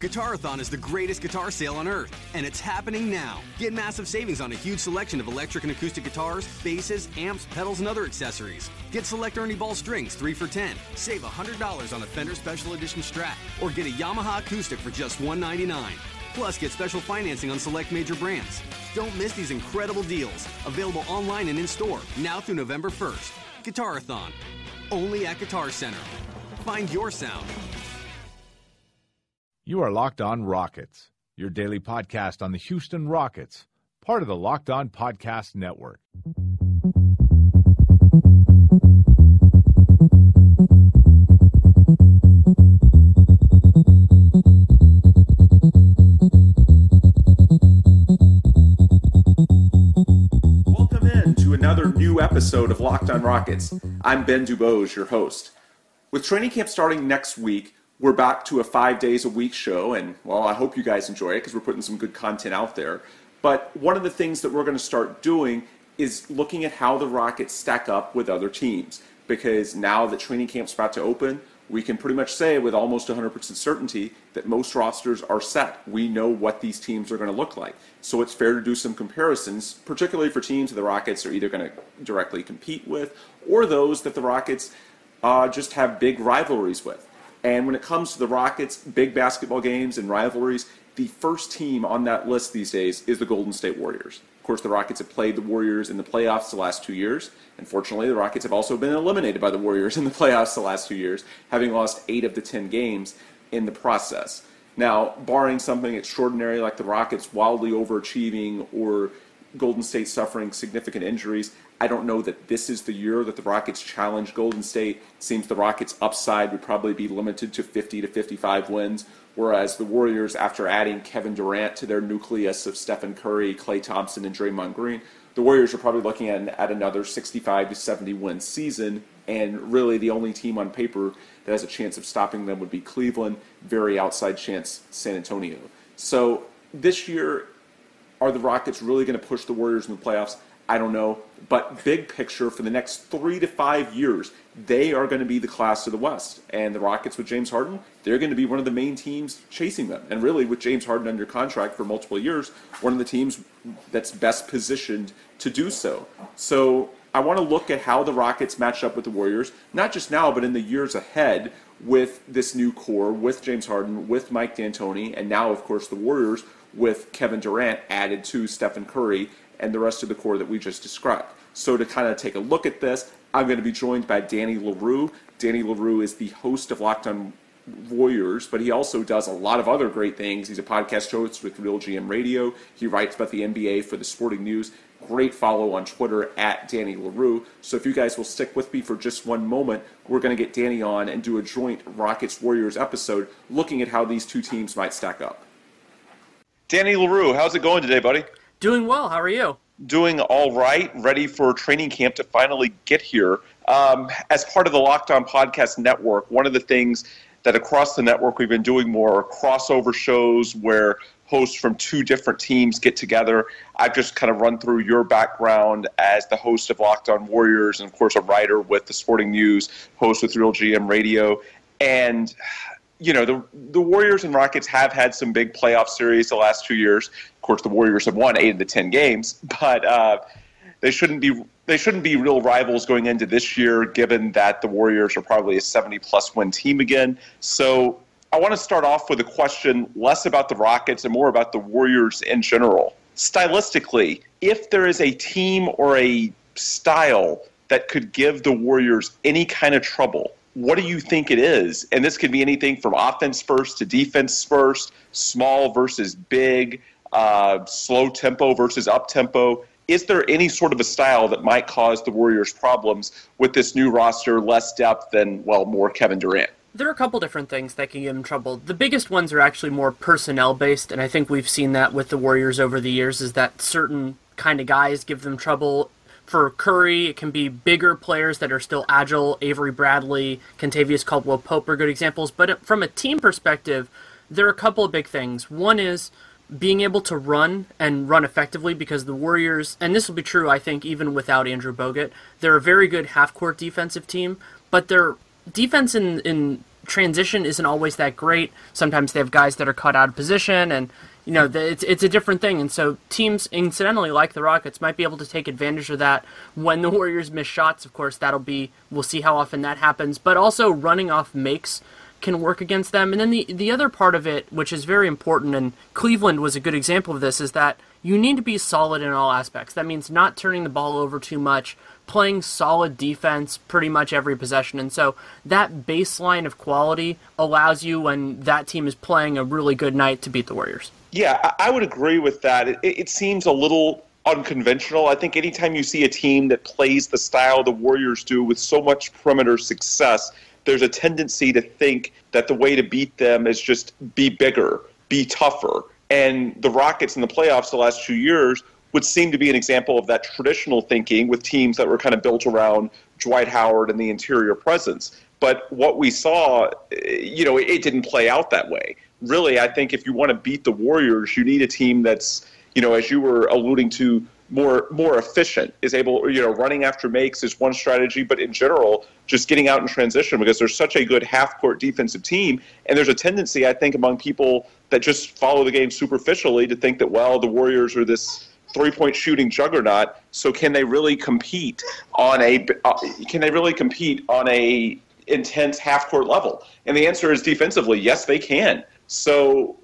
Guitarathon is the greatest guitar sale on earth, and it's happening now. Get massive savings on a huge selection of electric and acoustic guitars, basses, amps, pedals, and other accessories. Get select Ernie Ball strings 3 for 10. Save $100 on a Fender Special Edition Strat, or get a Yamaha acoustic for just 199. Plus, get special financing on select major brands. Don't miss these incredible deals. Available online and in store now through November 1st. Guitarathon. Only at Guitar Center. Find your sound. You are Locked On Rockets, your daily podcast on the Houston Rockets, part of the Locked On Podcast Network. Welcome in to another new episode of Locked On Rockets. I'm Ben Dubose, your host. With training camp starting next week, we're back to a five days a week show, and well, I hope you guys enjoy it because we're putting some good content out there. But one of the things that we're going to start doing is looking at how the Rockets stack up with other teams. Because now that training camp's about to open, we can pretty much say with almost 100% certainty that most rosters are set. We know what these teams are going to look like. So it's fair to do some comparisons, particularly for teams that the Rockets are either going to directly compete with or those that the Rockets uh, just have big rivalries with. And when it comes to the Rockets' big basketball games and rivalries, the first team on that list these days is the Golden State Warriors. Of course, the Rockets have played the Warriors in the playoffs the last two years. Unfortunately, the Rockets have also been eliminated by the Warriors in the playoffs the last two years, having lost eight of the 10 games in the process. Now, barring something extraordinary like the Rockets wildly overachieving or Golden State suffering significant injuries, I don't know that this is the year that the Rockets challenge Golden State. Seems the Rockets' upside would probably be limited to 50 to 55 wins, whereas the Warriors, after adding Kevin Durant to their nucleus of Stephen Curry, Klay Thompson, and Draymond Green, the Warriors are probably looking at, at another 65 to 70 win season. And really, the only team on paper that has a chance of stopping them would be Cleveland. Very outside chance, San Antonio. So this year, are the Rockets really going to push the Warriors in the playoffs? I don't know. But big picture, for the next three to five years, they are going to be the class of the West. And the Rockets with James Harden, they're going to be one of the main teams chasing them. And really, with James Harden under contract for multiple years, one of the teams that's best positioned to do so. So I want to look at how the Rockets match up with the Warriors, not just now, but in the years ahead with this new core, with James Harden, with Mike D'Antoni, and now, of course, the Warriors with Kevin Durant added to Stephen Curry and the rest of the core that we just described. So to kind of take a look at this, I'm going to be joined by Danny Leroux. Danny Leroux is the host of Locked On Warriors, but he also does a lot of other great things. He's a podcast host with Real GM Radio. He writes about the NBA for the Sporting News. Great follow on Twitter at Danny Leroux. So if you guys will stick with me for just one moment, we're going to get Danny on and do a joint Rockets Warriors episode looking at how these two teams might stack up. Danny Leroux, how's it going today, buddy? Doing well. How are you? Doing all right. Ready for training camp to finally get here. Um, as part of the Locked On Podcast Network, one of the things that across the network we've been doing more crossover shows where hosts from two different teams get together. I've just kind of run through your background as the host of Locked On Warriors and, of course, a writer with the Sporting News, host with Real GM Radio. And you know the the Warriors and Rockets have had some big playoff series the last two years. Of course, the Warriors have won eight of the ten games, but uh, they shouldn't be they shouldn't be real rivals going into this year, given that the Warriors are probably a seventy plus win team again. So I want to start off with a question less about the Rockets and more about the Warriors in general. Stylistically, if there is a team or a style that could give the Warriors any kind of trouble what do you think it is? And this could be anything from offense first to defense first, small versus big, uh, slow tempo versus up tempo. Is there any sort of a style that might cause the Warriors problems with this new roster, less depth, and, well, more Kevin Durant? There are a couple different things that can give them trouble. The biggest ones are actually more personnel based, and I think we've seen that with the Warriors over the years, is that certain kind of guys give them trouble for Curry, it can be bigger players that are still agile. Avery Bradley, Kentavious Caldwell Pope are good examples. But uh, from a team perspective, there are a couple of big things. One is being able to run and run effectively because the Warriors, and this will be true, I think, even without Andrew Bogut, they're a very good half court defensive team, but their defense in, in transition isn't always that great. Sometimes they have guys that are cut out of position, and you know it's it's a different thing. And so teams, incidentally, like the Rockets, might be able to take advantage of that when the Warriors miss shots. Of course, that'll be we'll see how often that happens. But also running off makes can work against them. And then the the other part of it, which is very important, and Cleveland was a good example of this, is that you need to be solid in all aspects. That means not turning the ball over too much, playing solid defense pretty much every possession. And so that baseline of quality allows you when that team is playing a really good night to beat the Warriors. Yeah, I would agree with that. It, it seems a little unconventional. I think anytime you see a team that plays the style the Warriors do with so much perimeter success, there's a tendency to think that the way to beat them is just be bigger, be tougher. And the Rockets in the playoffs the last two years would seem to be an example of that traditional thinking with teams that were kind of built around Dwight Howard and the interior presence. But what we saw, you know, it didn't play out that way. Really, I think if you want to beat the Warriors, you need a team that's, you know, as you were alluding to, more more efficient, is able, you know, running after makes is one strategy, but in general, just getting out in transition because there's such a good half court defensive team, and there's a tendency, I think, among people that just follow the game superficially to think that well, the Warriors are this three point shooting juggernaut. So can they really compete on a uh, can they really compete on a intense half court level? And the answer is defensively, yes, they can. So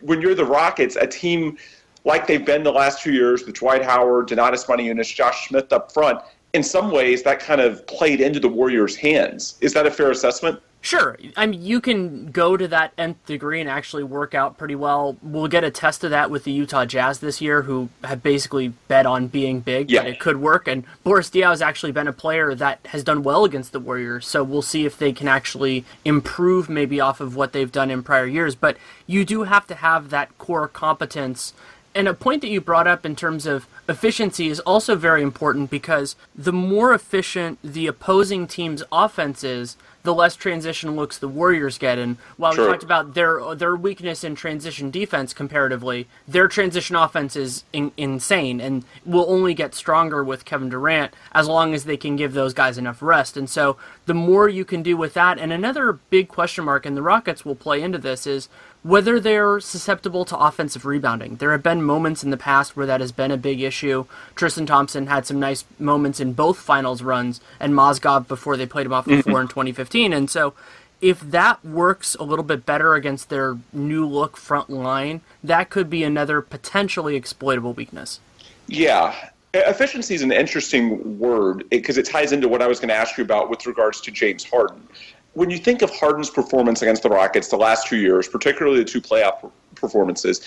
when you're the Rockets, a team like they've been the last two years with Dwight Howard, Donatas Motiejunas, Josh Smith up front, in some ways that kind of played into the Warriors' hands. Is that a fair assessment? Sure. I mean, you can go to that nth degree and actually work out pretty well. We'll get a test of that with the Utah Jazz this year, who have basically bet on being big, yeah. but it could work. And Boris Diaw has actually been a player that has done well against the Warriors, so we'll see if they can actually improve maybe off of what they've done in prior years. But you do have to have that core competence and a point that you brought up in terms of efficiency is also very important because the more efficient the opposing team's offense is, the less transition looks the Warriors get. And while sure. we talked about their their weakness in transition defense comparatively, their transition offense is in, insane and will only get stronger with Kevin Durant as long as they can give those guys enough rest. And so the more you can do with that, and another big question mark, and the Rockets will play into this is whether they're susceptible to offensive rebounding. There have been moments in the past where that has been a big issue. Tristan Thompson had some nice moments in both finals runs, and Mozgov before they played him off the mm-hmm. floor in 2015. And so, if that works a little bit better against their new look front line, that could be another potentially exploitable weakness. Yeah. Efficiency is an interesting word because it ties into what I was going to ask you about with regards to James Harden when you think of Harden's performance against the Rockets the last two years, particularly the two playoff performances,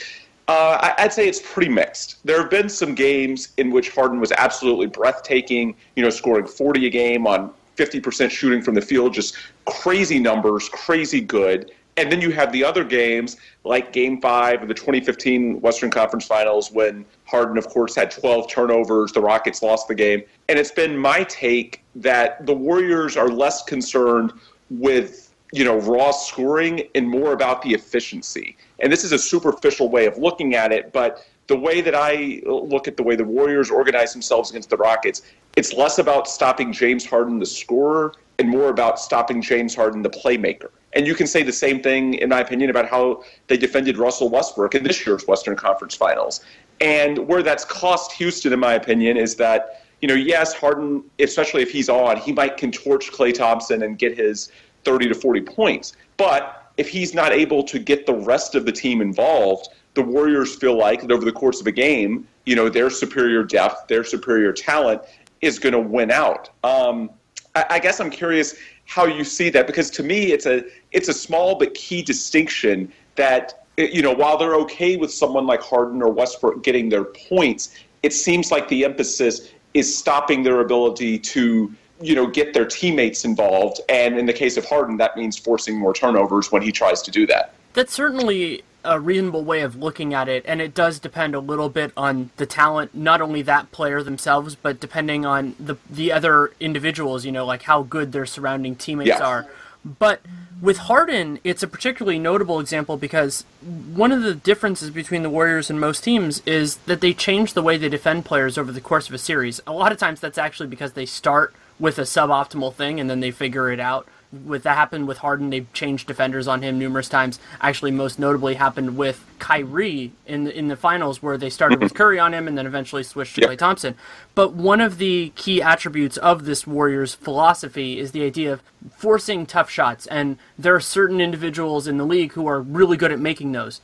uh, I'd say it's pretty mixed. There have been some games in which Harden was absolutely breathtaking, you know, scoring 40 a game on 50% shooting from the field, just crazy numbers, crazy good. And then you have the other games, like Game 5 of the 2015 Western Conference Finals, when Harden, of course, had 12 turnovers. The Rockets lost the game. And it's been my take that the Warriors are less concerned with you know raw scoring and more about the efficiency. And this is a superficial way of looking at it, but the way that I look at the way the Warriors organize themselves against the Rockets, it's less about stopping James Harden, the scorer, and more about stopping James Harden, the playmaker. And you can say the same thing, in my opinion, about how they defended Russell Westbrook in this year's Western Conference Finals. And where that's cost Houston, in my opinion, is that you know, yes, Harden, especially if he's on, he might can Klay Thompson and get his 30 to 40 points. But if he's not able to get the rest of the team involved, the Warriors feel like that over the course of a game, you know, their superior depth, their superior talent is going to win out. Um, I, I guess I'm curious how you see that because to me, it's a it's a small but key distinction that you know while they're okay with someone like Harden or Westbrook getting their points, it seems like the emphasis is stopping their ability to you know get their teammates involved and in the case of Harden that means forcing more turnovers when he tries to do that. That's certainly a reasonable way of looking at it and it does depend a little bit on the talent not only that player themselves but depending on the the other individuals you know like how good their surrounding teammates yeah. are but with Harden, it's a particularly notable example because one of the differences between the Warriors and most teams is that they change the way they defend players over the course of a series. A lot of times that's actually because they start with a suboptimal thing and then they figure it out with that happened with Harden. They've changed defenders on him numerous times. Actually, most notably happened with Kyrie in the, in the finals, where they started with mm-hmm. Curry on him and then eventually switched to Yep. Klay Thompson. But one of the key attributes of this Warriors philosophy is the idea of forcing tough shots, and there are certain individuals in the league who are really good at making those.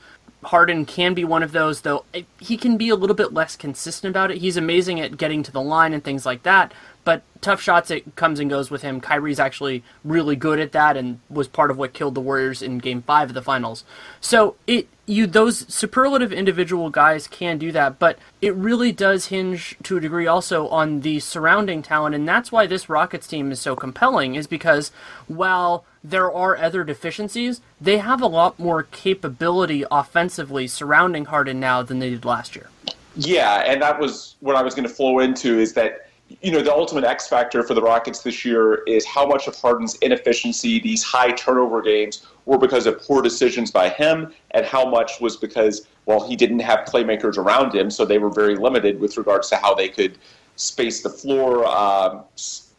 Harden can be one of those, though he can be a little bit less consistent about it. He's amazing at getting to the line and things like that, but tough shots it comes and goes with him. Kyrie's actually really good at that and was part of what killed the Warriors in Game Five of the Finals. So it you those superlative individual guys can do that, but it really does hinge to a degree also on the surrounding talent, and that's why this Rockets team is so compelling. Is because while there are other deficiencies, they have a lot more capability offensively surrounding Harden now than they did last year. Yeah, and that was what I was going to flow into is that you know the ultimate X factor for the Rockets this year is how much of Harden's inefficiency, these high turnover games, were because of poor decisions by him, and how much was because well he didn't have playmakers around him, so they were very limited with regards to how they could space the floor, um,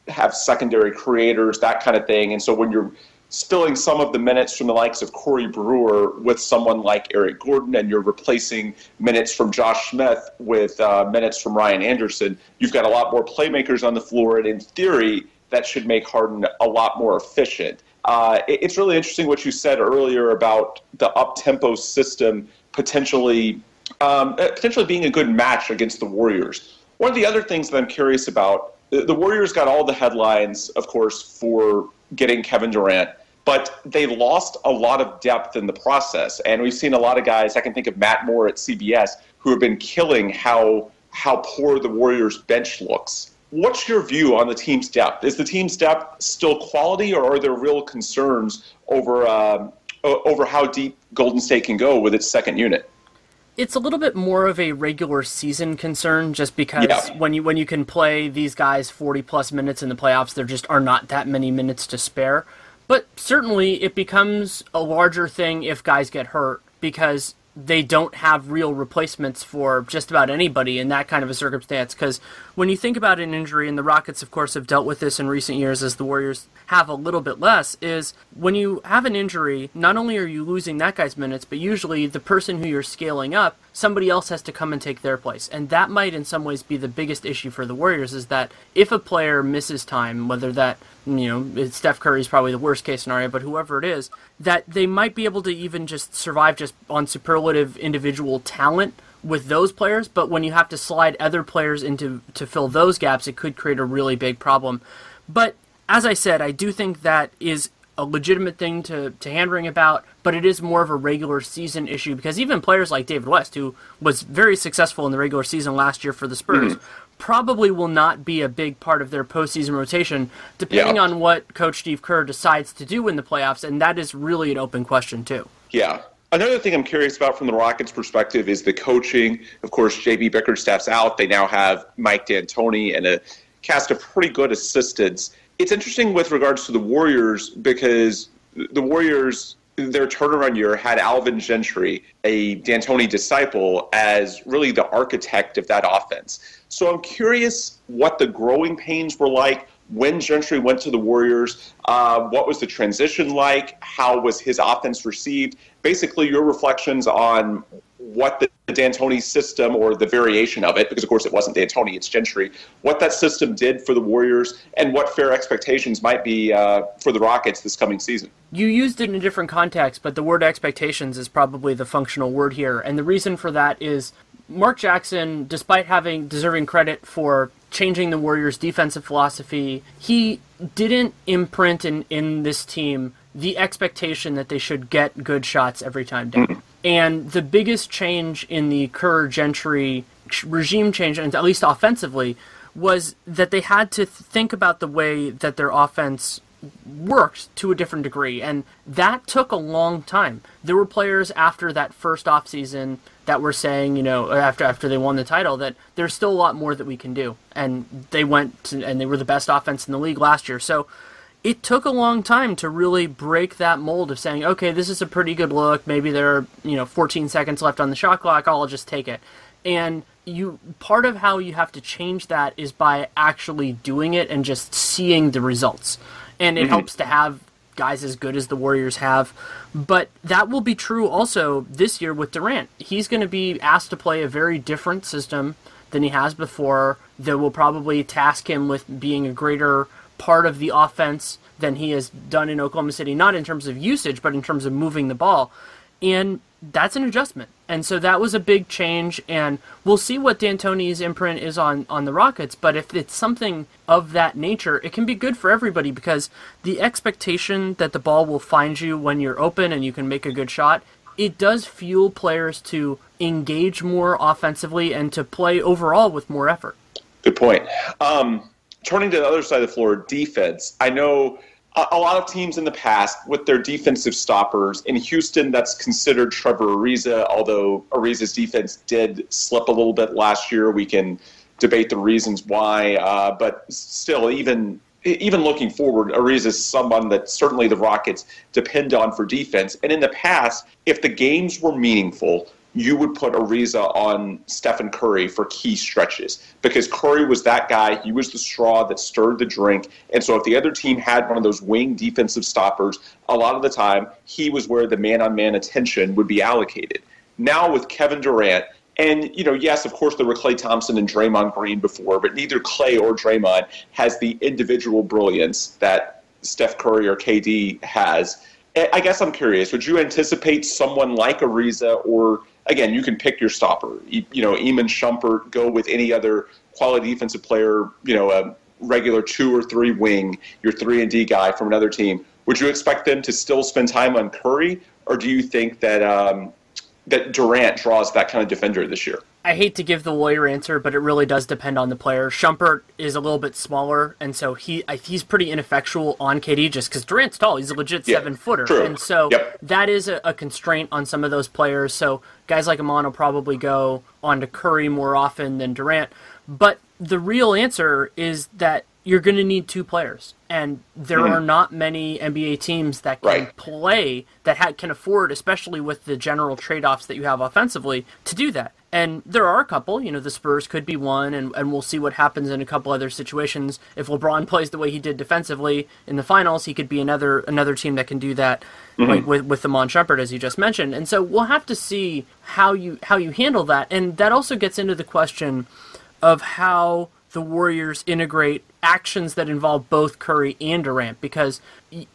have secondary creators, that kind of thing. And so when you're spilling some of the minutes from the likes of Corey Brewer with someone like Eric Gordon, and you're replacing minutes from Josh Smith with uh, minutes from Ryan Anderson, you've got a lot more playmakers on the floor, and in theory, that should make Harden a lot more efficient. Uh, it- it's really interesting what you said earlier about the up tempo system potentially um, uh, potentially being a good match against the Warriors. One of the other things that I'm curious about, the, the Warriors got all the headlines, of course, for getting Kevin Durant, but they lost a lot of depth in the process. And we've seen a lot of guys, I can think of Matt Moore at CBS, who have been killing how how poor the Warriors bench looks. What's your view on the team's depth? Is the team's depth still quality, or are there real concerns over um, o- over how deep Golden State can go with its second unit? It's a little bit more of a regular season concern just because Yeah. when you when you can play these guys 40 plus minutes in the playoffs there just are not that many minutes to spare but certainly it becomes a larger thing if guys get hurt because they don't have real replacements for just about anybody in that kind of a circumstance. Because when you think about an injury and the Rockets of course have dealt with this in recent years as the Warriors have a little bit less is when you have an injury not only are you losing that guy's minutes but usually the person who you're scaling up somebody else has to come and take their place. And that might in some ways be the biggest issue for the Warriors is that if a player misses time whether that you know Steph Curry's probably the worst case scenario but whoever it is that they might be able to even just survive just on superlative individual talent with those players, but when you have to slide other players into to fill those gaps, it could create a really big problem. But as I said, I do think that is a legitimate thing to, to hand about, but it is more of a regular season issue because even players like David West, who was very successful in the regular season last year for the Spurs, mm-hmm. Probably will not be a big part of their postseason rotation, depending Yeah. on what Coach Steve Kerr decides to do in the playoffs, and that is really an open question too. Yeah. Another thing I'm curious about from the Rockets' perspective is the coaching. Of course, JB Bickerstaff's out. They now have Mike D'Antoni and a cast of pretty good assistants. It's interesting with regards to the Warriors because the Warriors, their turnaround year, had Alvin Gentry, a D'Antoni disciple, as really the architect of that offense. So I'm curious what the growing pains were like when Gentry went to the Warriors, uh, what was the transition like? How was his offense received? Basically, your reflections on what the D'Antoni system or the variation of it, because of course it wasn't D'Antoni, it's Gentry, what that system did for the Warriors, and what fair expectations might be uh, for the Rockets this coming season. You used it in a different context, but the word expectations is probably the functional word here. And the reason for that is Mark Jackson, despite having deserving credit for changing the Warriors' defensive philosophy, he didn't imprint in, in this team the expectation that they should get good shots every time down. And the biggest change in the Kerr Gentry regime change, and at least offensively, was that they had to think about the way that their offense worked to a different degree. And that took a long time. There were players after that first offseason that were saying you know after after they won the title that there's still a lot more that we can do. And they went to, and they were the best offense in the league last year. So it took a long time to really break that mold of saying okay this is a pretty good look maybe there are you know 14 seconds left on the shot clock i'll just take it and you part of how you have to change that is by actually doing it and just seeing the results and it mm-hmm. helps to have guys as good as the Warriors have. But that will be true also this year with Durant. He's going to be asked to play a very different system than he has before. That will probably task him with being a greater part of the offense than he has done in Oklahoma City, not in terms of usage, but in terms of moving the ball. And that's an adjustment. And so that was a big change, and we'll see what D'Antoni's imprint is on, on the Rockets. But if it's something of that nature, it can be good for everybody because the expectation that the ball will find you when you're open and you can make a good shot, it does fuel players to engage more offensively and to play overall with more effort. Good point. Um, turning to the other side of the floor, defense. I know a lot of teams in the past with their defensive stoppers. In Houston, that's considered Trevor Ariza, although Ariza's defense did slip a little bit last year. We can debate the reasons why, uh, but still, even even looking forward, Ariza is someone that certainly the Rockets depend on for defense. And in the past, if the games were meaningful, you would put Ariza on Stephen Curry for key stretches because Curry was that guy. He was the straw that stirred the drink. And so if the other team had one of those wing defensive stoppers, a lot of the time he was where the man on man attention would be allocated. Now with Kevin Durant, and, you know, yes, of course, there were Klay Thompson and Draymond Green before, but neither Klay or Draymond has the individual brilliance that Steph Curry or KD has. I guess I'm curious, would you anticipate someone like Ariza or again, you can pick your stopper. You, know, Iman Shumpert, go with any other quality defensive player, you know, a regular two or three wing, your three and D guy from another team. Would you expect them to still spend time on Curry, or do you think that um, that Durant draws that kind of defender this year? I hate to give the lawyer answer, but it really does depend on the player. Shumpert is a little bit smaller, and so he he's pretty ineffectual on KD just because Durant's tall. He's a legit yeah, seven footer, true. and so yep. that is a, a, constraint on some of those players. So guys like Iman will probably go on to Curry more often than Durant. But the real answer is that you're going to need two players, and there mm-hmm. are not many NBA teams that can right. play that ha- can afford, especially with the general trade-offs that you have offensively, to do that. And there are a couple, you know, the Spurs could be one, and, and we'll see what happens in a couple other situations. If LeBron plays the way he did defensively in the finals, he could be another another team that can do that, mm-hmm. like with with Iman Shumpert, as you just mentioned. And so we'll have to see how you how you handle that, and that also gets into the question of how the Warriors integrate actions that involve both Curry and Durant because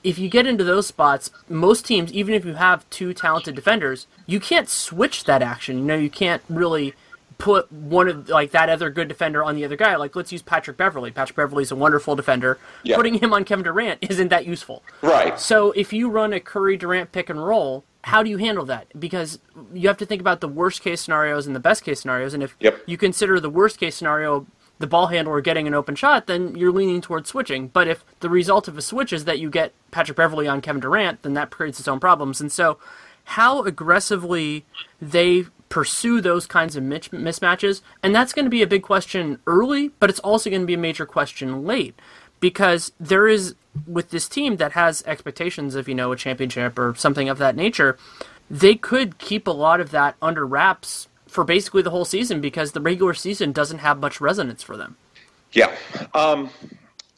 if you get into those spots, most teams, even if you have two talented defenders, you can't switch that action. You know, you can't really put one of like that other good defender on the other guy. Like let's use Patrick Beverley. Patrick Beverley's a wonderful defender. Yeah. Putting him on Kevin Durant isn't that useful. Right. So if you run a Curry Durant pick and roll, how do you handle that? Because you have to think about the worst case scenarios and the best case scenarios. And if yep. you consider the worst case scenario the ball handler getting an open shot, then you're leaning towards switching. But if the result of a switch is that you get Patrick Beverley on Kevin Durant, then that creates its own problems. And so, how aggressively they pursue those kinds of mismatches, and that's going to be a big question early, but it's also going to be a major question late because there is with this team that has expectations of you know a championship or something of that nature they could keep a lot of that under wraps for basically the whole season because the regular season doesn't have much resonance for them. Yeah. Um,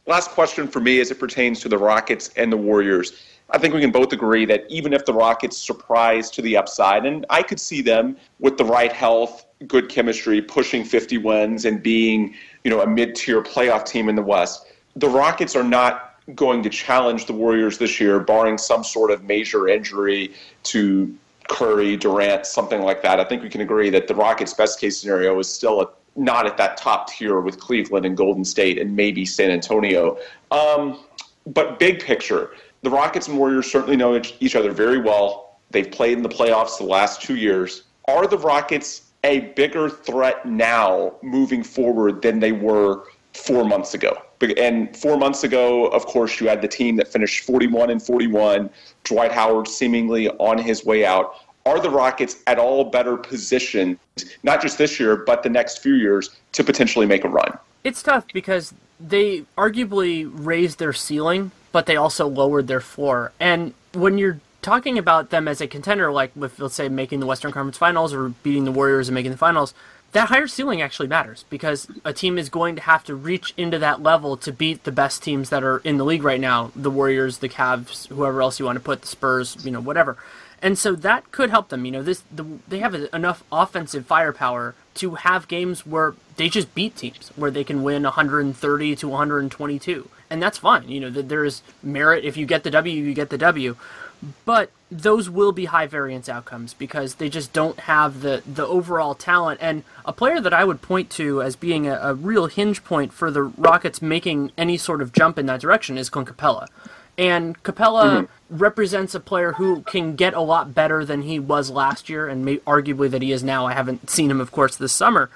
last question for me as it pertains to the Rockets and the Warriors. I think we can both agree that even if the Rockets surprise to the upside, and I could see them with the right health, good chemistry, pushing 50 wins and being, you know, a mid-tier playoff team in the West, the Rockets are not going to challenge the Warriors this year, barring some sort of major injury to Curry, Durant, something like that. I think we can agree that the Rockets' best case scenario is still a, not at that top tier with Cleveland and Golden State and maybe San Antonio. Um, but big picture, the Rockets and Warriors certainly know each other very well. They've played in the playoffs the last two years. Are the Rockets a bigger threat now moving forward than they were four months ago? And four months ago, of course, you had the team that finished 41 and 41, Dwight Howard seemingly on his way out. Are the Rockets at all better positioned, not just this year, but the next few years, to potentially make a run? It's tough because they arguably raised their ceiling, but they also lowered their floor. And when you're talking about them as a contender, like with, let's say, making the Western Conference Finals or beating the Warriors and making the finals, that higher ceiling actually matters because a team is going to have to reach into that level to beat the best teams that are in the league right now the Warriors, the Cavs, whoever else you want to put, the Spurs, you know, whatever. And so that could help them. You know, this the, they have enough offensive firepower to have games where they just beat teams, where they can win 130 to 122, and that's fine. You know, there is merit if you get the W, you get the W, but those will be high variance outcomes because they just don't have the the overall talent. And a player that I would point to as being a, a real hinge point for the Rockets making any sort of jump in that direction is Clint Capela. And Capela mm-hmm. represents a player who can get a lot better than he was last year, and may, arguably that he is now. I haven't seen him, of course, this summer,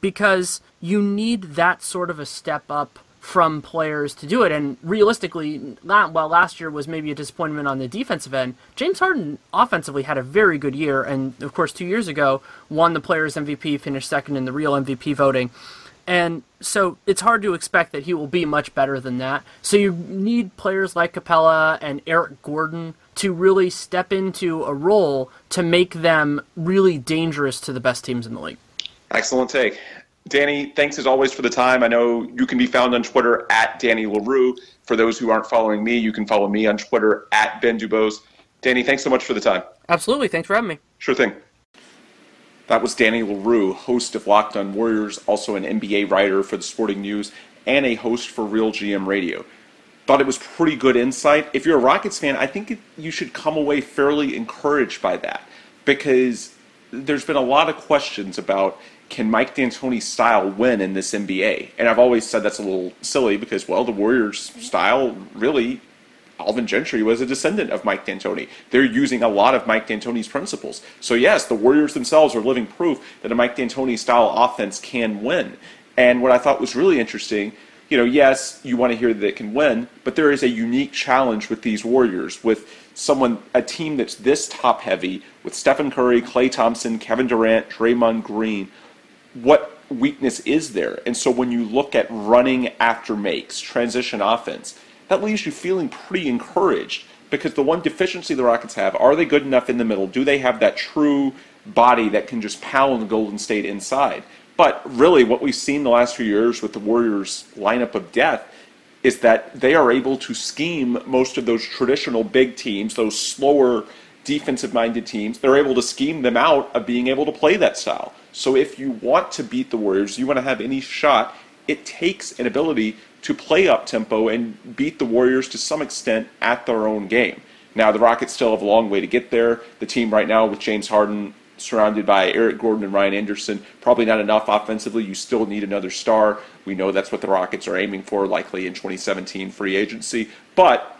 because you need that sort of a step up from players to do it. And realistically, while last year was maybe a disappointment on the defensive end, James Harden offensively had a very good year, and of course, two years ago won the Players MVP, finished second in the real MVP voting. And so it's hard to expect that he will be much better than that. So you need players like Capela and Eric Gordon to really step into a role to make them really dangerous to the best teams in the league. Excellent take. Danny, thanks as always for the time. I know you can be found on Twitter at Danny Leroux. For those who aren't following me, you can follow me on Twitter at Ben Dubose. Danny, thanks so much for the time. Absolutely. Thanks for having me. Sure thing. That was Danny Leroux, host of Locked On Warriors, also an NBA writer for the Sporting News, and a host for Real GM Radio. Thought it was pretty good insight. If you're a Rockets fan, I think you should come away fairly encouraged by that because there's been a lot of questions about can Mike D'Antoni's style win in this NBA? And I've always said that's a little silly because, well, the Warriors' style really Alvin Gentry was a descendant of Mike D'Antoni. They're using a lot of Mike D'Antoni's principles. So yes, the Warriors themselves are living proof that a Mike D'Antoni style offense can win. And what I thought was really interesting, you know, yes, you want to hear that it can win, but there is a unique challenge with these Warriors, with someone, a team that's this top heavy, with Stephen Curry, Klay Thompson, Kevin Durant, Draymond Green. What weakness is there? And so when you look at running after makes, transition offense, that leaves you feeling pretty encouraged because the one deficiency the Rockets have are they good enough in the middle? Do they have that true body that can just pound the Golden State inside? But really, what we've seen the last few years with the Warriors' lineup of death is that they are able to scheme most of those traditional big teams, those slower defensive minded teams, they're able to scheme them out of being able to play that style. So if you want to beat the Warriors, you want to have any shot, it takes an ability to play up tempo and beat the Warriors to some extent at their own game. Now, the Rockets still have a long way to get there. The team right now with James Harden surrounded by Eric Gordon and Ryan Anderson, probably not enough offensively. You still need another star. We know that's what the Rockets are aiming for, likely in 2017 free agency. But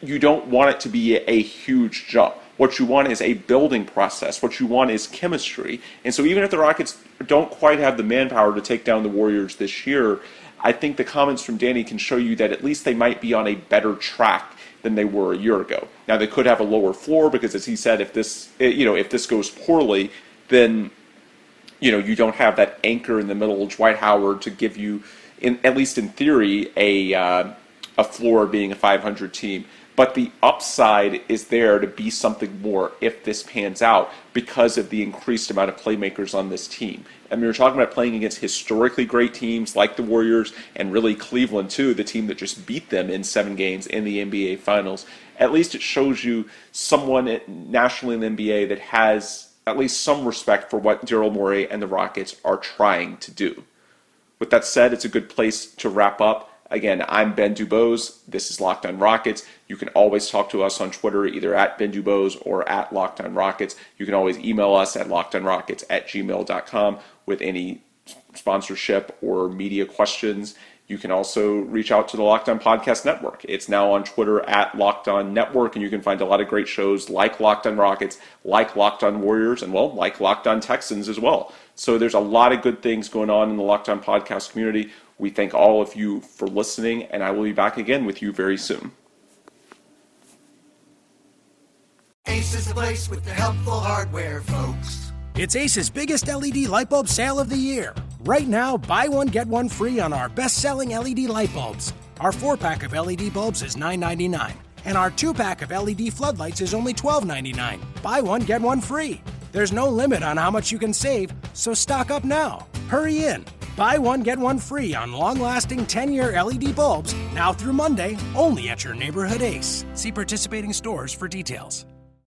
you don't want it to be a huge jump. What you want is a building process. What you want is chemistry. And so even if the Rockets don't quite have the manpower to take down the Warriors this year, I think the comments from Danny can show you that at least they might be on a better track than they were a year ago. Now they could have a lower floor because, as he said, if this eh, you know if this goes poorly, then you know you don't have that anchor in the middle, Dwight Howard, to give you, in, at least in theory, a uh, a floor being a 500 team. But the upside is there to be something more if this pans out because of the increased amount of playmakers on this team. I mean, we're talking about playing against historically great teams like the Warriors and really Cleveland, too, the team that just beat them in seven games in the NBA Finals. At least it shows you someone nationally in the NBA that has at least some respect for what Daryl Morey and the Rockets are trying to do. With that said, it's a good place to wrap up. Again, I'm Ben Dubose. This is Locked on Rockets. You can always talk to us on Twitter, either at Ben Dubose or at Locked on Rockets. You can always email us at lockedonrockets at gmail.com with any sponsorship or media questions. You can also reach out to the Locked On Podcast Network. It's now on Twitter at Locked On Network, and you can find a lot of great shows like Locked On Rockets, like Locked On Warriors, and well, like Locked On Texans as well. So there's a lot of good things going on in the Locked On Podcast community. We thank all of you for listening, and I will be back again with you very soon. Ace is the place with the helpful hardware, folks. It's Ace's biggest LED light bulb sale of the year. Right now, buy one, get one free on our best selling LED light bulbs. Our four pack of LED bulbs is $9.99, and our two pack of LED floodlights is only $12.99. Buy one, get one free. There's no limit on how much you can save, so stock up now. Hurry in. Buy one, get one free on long lasting 10 year LED bulbs now through Monday, only at your neighborhood Ace. See participating stores for details.